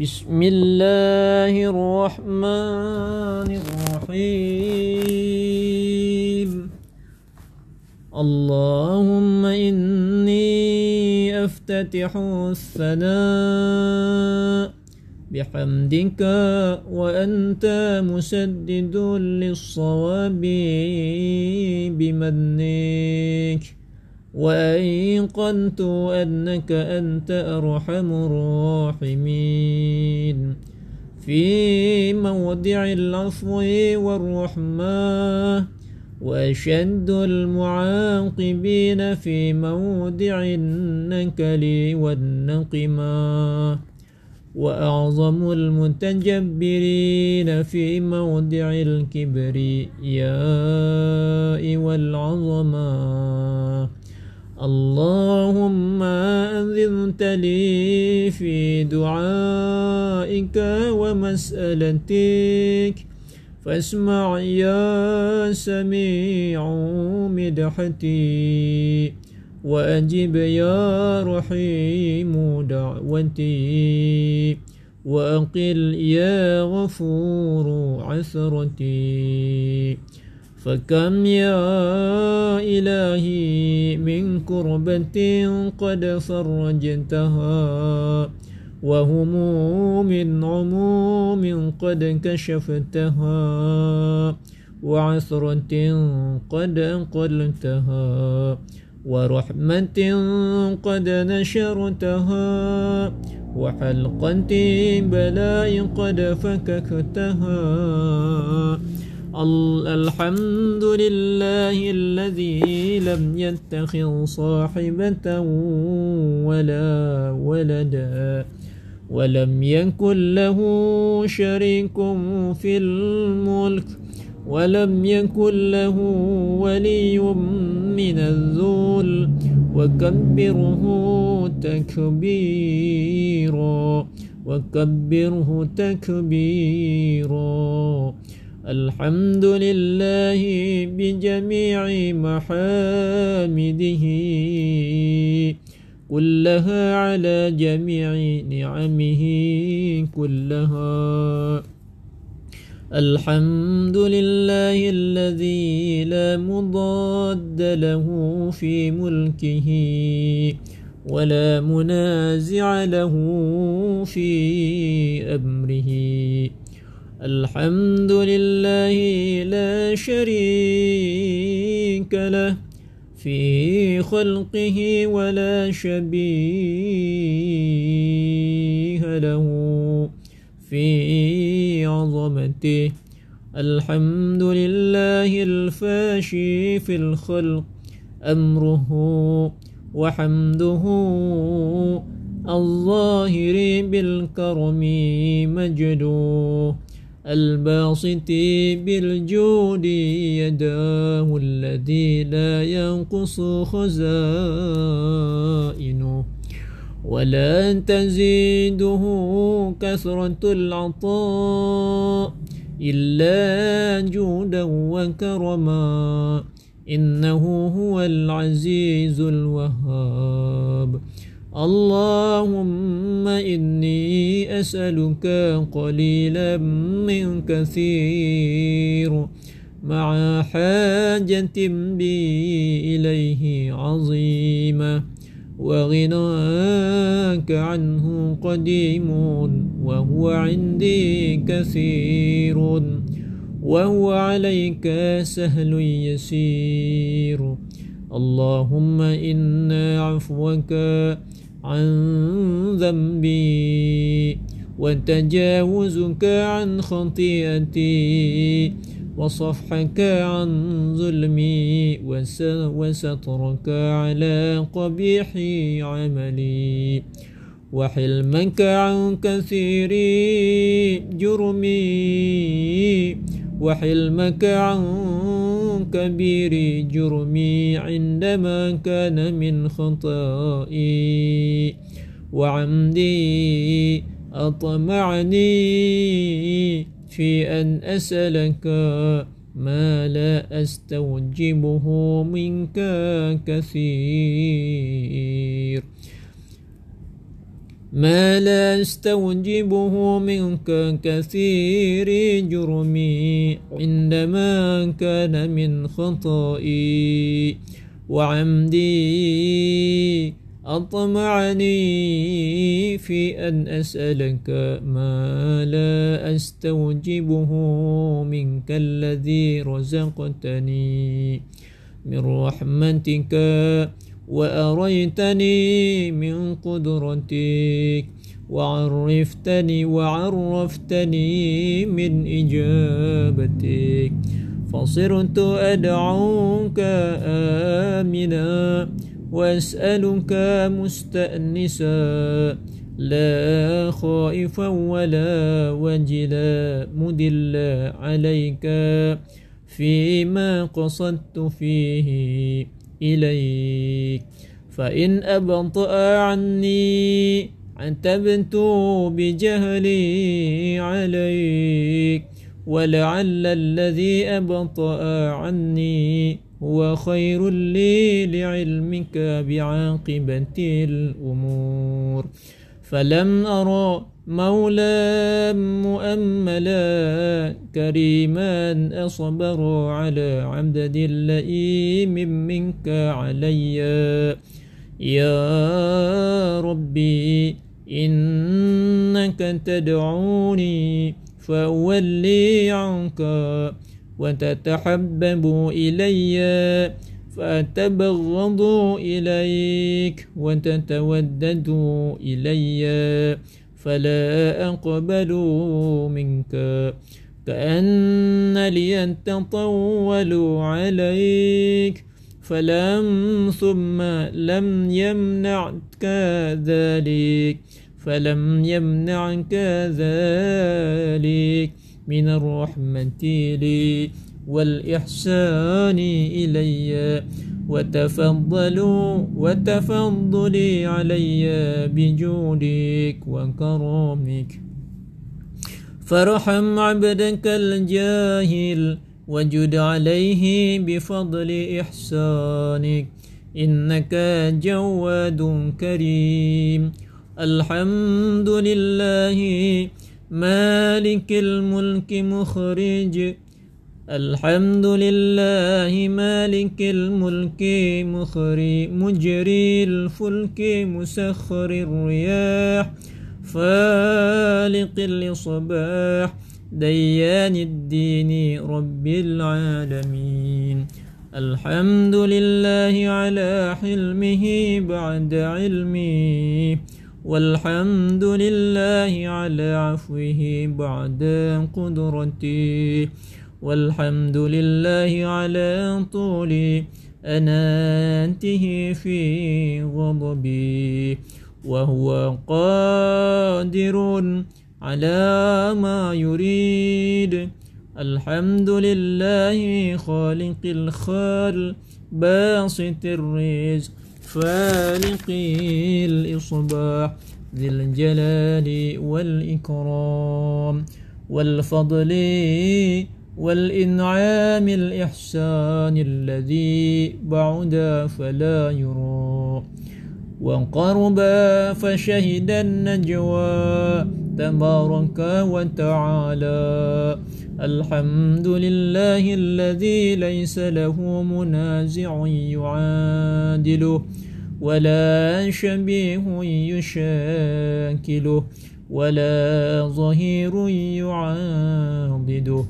بسم الله الرحمن الرحيم. اللهم إني أفتتح الثناء بحمدك وأنت مسدد للصواب بمنك. وأيقنت أنك أنت أرحم الراحمين في موضع العفو والرحمة وأشد المعاقبين في موضع النكل والنقمة وأعظم المتجبرين في موضع الكبرياء والعظمة اللهم أذنت لي في دعائك ومسألتك فاسمع يا سميع مدحتي وأجب يا رحيم دعوتي وأقل يا غفور عثرتي فكم يا إلهي من كربة قد فرجتها وهموم عموم قد كشفتها وعثرة قد أقلتها ورحمة قد نشرتها وحلقة بلاء قد فككتها الحمد لله الذي لم يتخذ صاحبة ولا ولدا ولم يكن له شريك في الملك ولم يكن له ولي من الذل وكبره تكبيرا وكبره تكبيرا. الحمد لله بجميع محامده. كلها على جميع نعمه كلها. الحمد لله الذي لا مضاد له في ملكه ولا منازع له في أمره. الحمد لله لا شريك له في خلقه ولا شبيه له في عظمته. الحمد لله الفاشي في الخلق أمره وحمده الظاهر بالكرم مجدوه الباسط بالجود يداه الذي لا ينقص خزائنه. ولا تزيده كثرة العطاء إلا جودا وكرما. إنه هو العزيز الوهاب. اللهم إني أسألك قليلا من كثير مع حاجة بي إليه عظيمة وغناك عنه قديم وهو عندي كثير وهو عليك سهل يسير اللهم إن عفوك عن ذنبي وتجاوزك عن خطيئتي وصفحك عن ظلمي وسترك على قبيح عملي وحلمك عن كثير جرمي وحلمك عن كبير جرمي عندما كان من خطائي. وعمدي أطمعني في أن أسألك ما لا أستوجبه منك كثير. ما لا استوجبه منك كثير جرمي عندما كان من خطئي. وعمدي أطمعني في أن أسألك ما لا أستوجبه منك الذي رزقتني. من رحمتك وأريتني من قدرتك وعرفتني وعرفتني من إجابتك. فصرت أدعوك آمنا وأسألك مستأنسا. لا خائفا ولا وجلا مدلا عليك فيما قصدت فيه. إليك. فإن أبطأ عني عتبت بجهلي عليك. ولعل الذي أبطأ عني هو خير لي لعلمك بعاقبة الأمور. فلم أرى مولى مؤملا كريما أصبر على عبد اللئيم منك علي. يا ربي إنك تدعوني فأولي عنك وتتحبب إلي فأتبغض إليك وتتودد إلي. فلا أقبل منك. كأن لي تطول عليك. فلم ثم لم يمنعك ذلك. فلم يمنعك ذلك. من الرحمة لي والإحسان إلي. وتفضلوا وتفضلي علي بجودك وكرمك. فارحم عبدك الجاهل وجد عليه بفضل إحسانك. إنك جواد كريم. الحمد لله مالك الملك مخرج. الحمد لله مالك الملك مخري مجري الفلك مسخر الرياح فالق الصباح ديان الدين رب العالمين الحمد لله على حلمه بعد علمه والحمد لله على عفوه بعد قدرته والحمد لله على طول. أناته في غضبي. وهو قادر على ما يريد. الحمد لله خالق الخال باسط الرزق فالق الإصباح ذي الجلال والإكرام والفضل والإنعام الإحسان الذي بعد فلا يرى. وقرب فشهد النجوى تبارك وتعالى. الحمد لله الذي ليس له منازع يعادله ولا شبيه يشاكله ولا ظهير يعاضده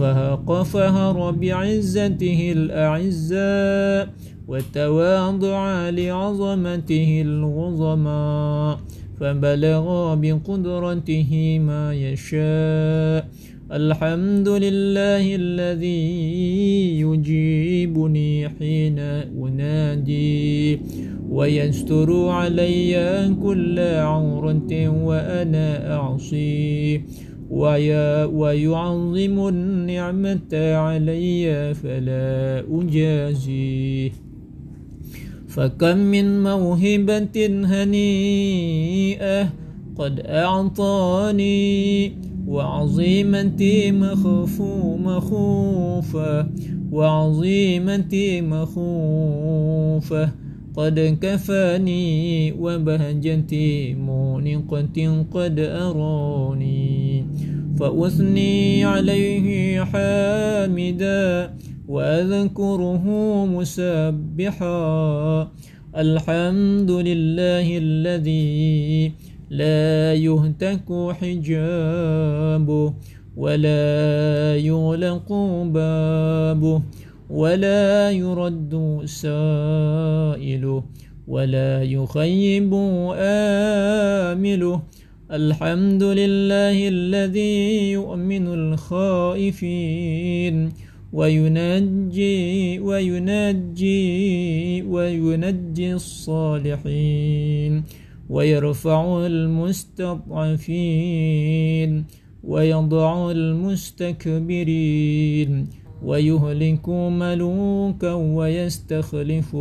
فهق فهر بعزته الأعزاء وتواضع لعظمته العظماء فبلغ بقدرته ما يشاء. الحمد لله الذي يجيبني حين أنادي ويستر علي كل عورة وأنا أعصي. ويعظم النعمة علي فلا أجازيه فكم من موهبة هنيئة قد أعطاني وعظيمتي مخفو مخوفة وعظيمتي مخوفة قد كفاني وبهجتي مونقة قد أراني فأثني عليه حامدا وأذكره مسبحا الحمد لله الذي لا يهتك حجابه ولا يغلق بابه ولا يرد سائله ولا يخيب آمله. الحمد لله الذي يؤمن الخائفين. وينجي وينجي وينجي الصالحين. ويرفع المستضعفين. ويضع المستكبرين. ويهلك ملوكا ويستخلف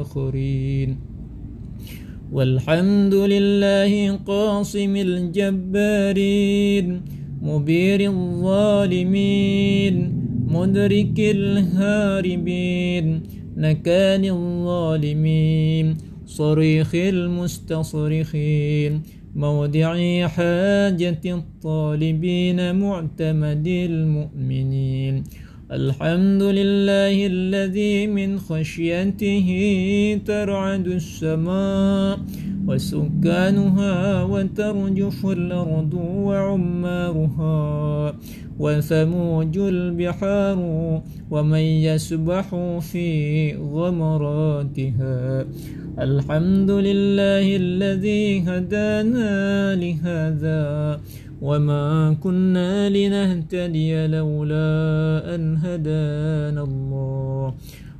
آخرين. والحمد لله قاصم الجبارين مبير الظالمين مدرك الهاربين نكان الظالمين صريخ المستصرخين. موضع حاجة الطالبين معتمد المؤمنين. الحمد لله الذي من خشيته ترعد السماء. وسكانها وترجف الأرض وعمارها وثموج البحار ومن يسبح في غمراتها. الحمد لله الذي هدانا لهذا وما كنا لنهتدي لولا أن هدانا الله.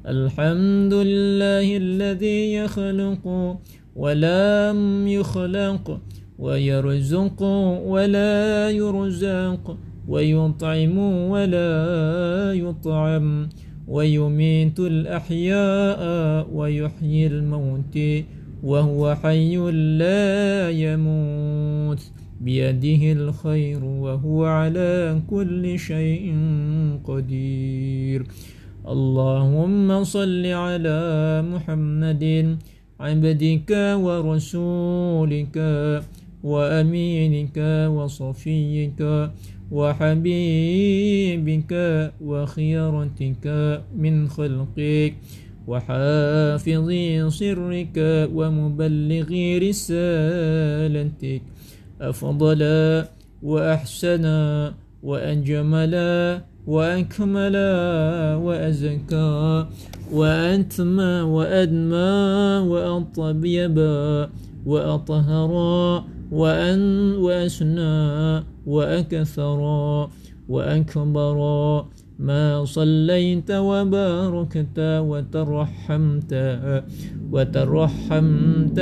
الحمد لله الذي يخلق ولم يخلق ويرزق ولا يرزق ويطعم ولا يطعم ويميت الأحياء ويحيي الموت وهو حي لا يموت بيده الخير وهو على كل شيء قدير اللهم صل على محمد عبدك ورسولك وأمينك وصفيك وحبيبك وخيرتك من خلقك وحافظ سرك ومبلغ رسالتك أفضل وأحسن وأجمل وأكمل وأزكى وأتمى وأدمى وأطيب وأطهر وأن وأسنى وأكثر وأكبر ما صليت وباركت وترحمت وترحمت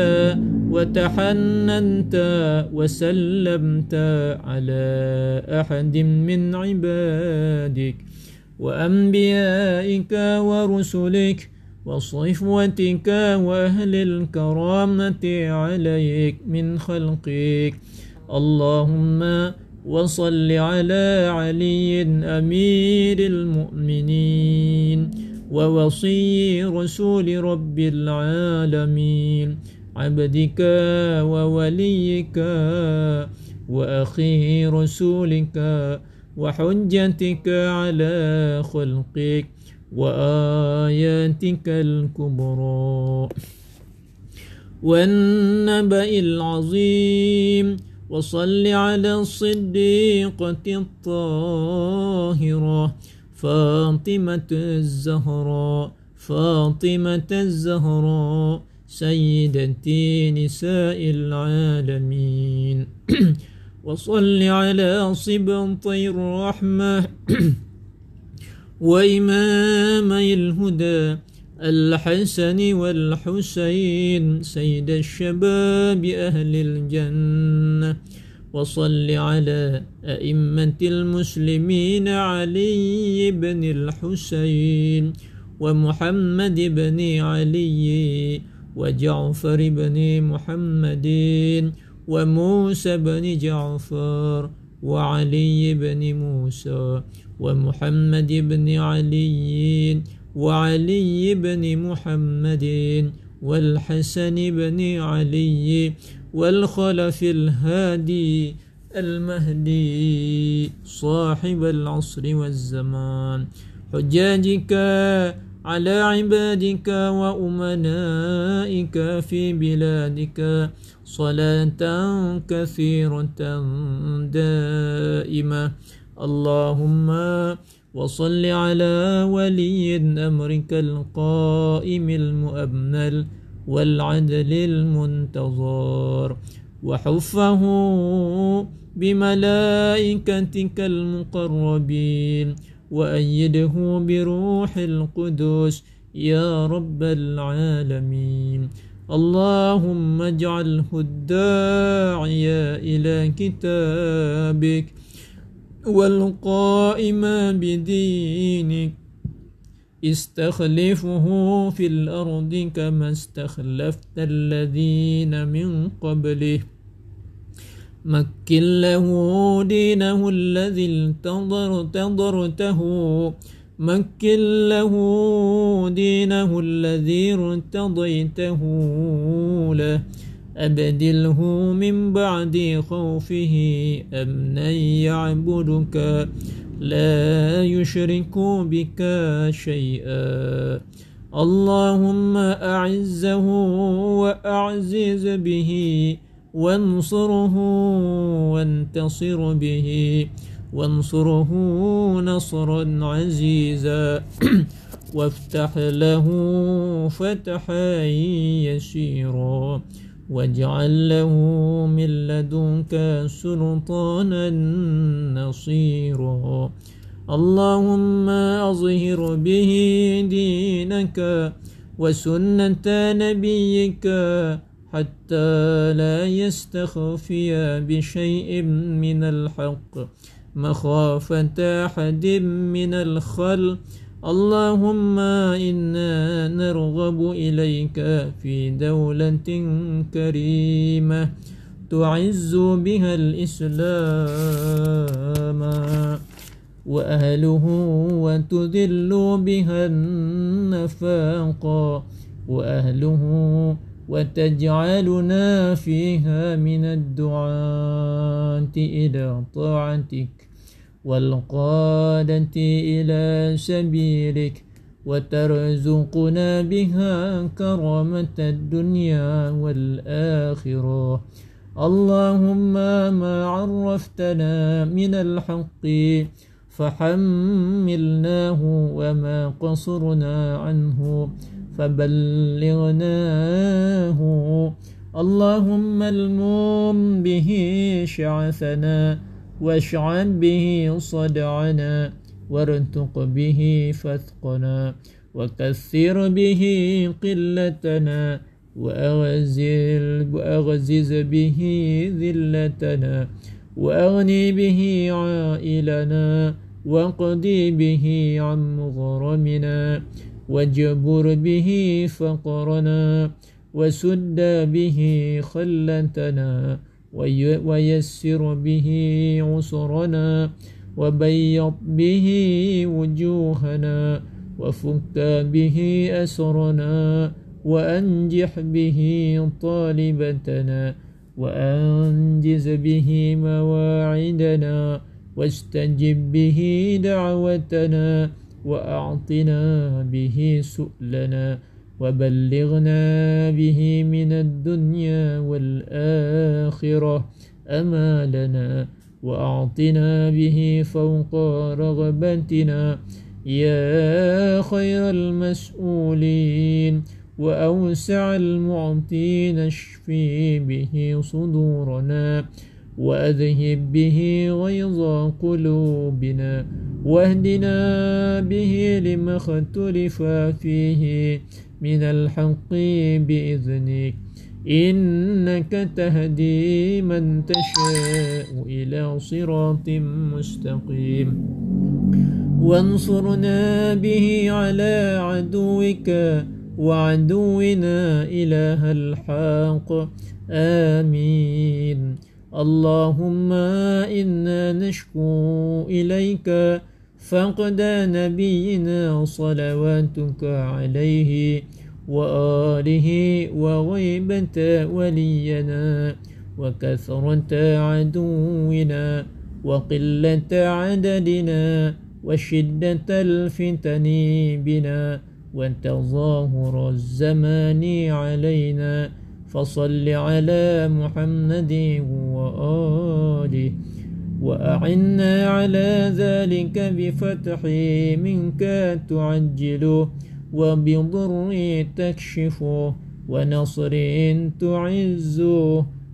وتحننت وسلمت على أحد من عبادك وأنبيائك ورسلك وصفوتك وأهل الكرامة عليك من خلقك. اللهم وصل على علي أمير المؤمنين ووصي رسول رب العالمين عبدك ووليك وأخي رسولك وحجتك على خلقك وآياتك الكبرى. والنبأ العظيم وصل على الصديقة الطاهرة فاطمة الزهراء فاطمة الزهراء سيدتي نساء العالمين. وصل على صبطي الرحمة وإمامي الهدى الحسن والحسين سيد الشباب أهل الجنة. وصل على أئمة المسلمين علي بن الحسين ومحمد بن علي وجعفر بن محمد وموسى بن جعفر وعلي بن موسى ومحمد بن علي وعلي بن محمد والحسن بن علي والخلف الهادي المهدي صاحب العصر والزمان. حجاجك على عبادك وأمنائك في بلادك. صلاة كثيرة دائمة. اللهم وصل على ولي أمرك القائم المؤمل والعدل المنتظر وحفه بملائكتك المقربين وأيده بروح القدس يا رب العالمين اللهم اجعله الداعي إلى كتابك والقائم بدينك استخلفه في الأرض كما استخلفت الذين من قبله. مكن له دينه الذي انتظر تضرته مكن له دينه الذي ارتضيته له. أبدله من بعد خوفه أمنا يعبدك؟ لا يشرك بك شيئا. اللهم أعزه وأعزز به وانصره وانتصر به. وانصره نصرا عزيزا. وافتح له فتحا يسيرا. واجعل له من لدنك سلطانا نصيرا. اللهم أظهر به دينك وسنة نبيك حتى لا يستخفي بشيء من الحق. مخافة أحد من الخلق اللهم إنا نرغب إليك في دولة كريمة تعز بها الإسلام وأهله وتذل بها النفاق وأهله وتجعلنا فيها من الدعاة إلى طاعتك. والقادة إلى سبيلك وترزقنا بها كرامة الدنيا والآخرة. اللهم ما عرفتنا من الحق فحملناه وما قصرنا عنه فبلغناه. اللهم الموم به شعثنا واشعل به صدعنا وارتق به فثقنا وكثر به قلتنا وأغزز به ذلتنا وأغني به عائلنا واقضي به عن مغرمنا واجبر به فقرنا وسد به خلتنا ويسر به عسرنا وبيض به وجوهنا وفك به أسرنا وأنجح به طالبتنا وأنجز به مواعدنا واستجب به دعوتنا وأعطنا به سؤلنا وبلغنا به من الدنيا والآخرة أمالنا وأعطنا به فوق رغبتنا. يا خير المسؤولين وأوسع المعطين اشفي به صدورنا وأذهب به غيظ قلوبنا. واهدنا به لما اختلف فيه. من الحق بإذنك. إنك تهدي من تشاء إلى صراط مستقيم. وانصرنا به على عدوك وعدونا إله الحق. آمين. اللهم إنا نشكو إليك فقد نبينا صلواتك عليه وآله وغيبة ولينا وكثرة عدونا وقلة عددنا وشدة الفتن بنا وتظاهر الزمان علينا فصل على محمد وآله وأعنا على ذلك بفتح منك تعجل وبضر تكشف ونصر تعز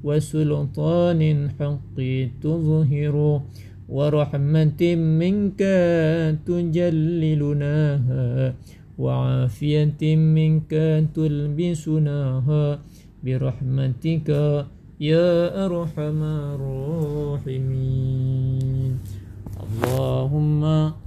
وسلطان حق تظهر ورحمة منك تجللناها وعافية منك تلبسناها برحمتك يا أرحم الراحمين. اللهم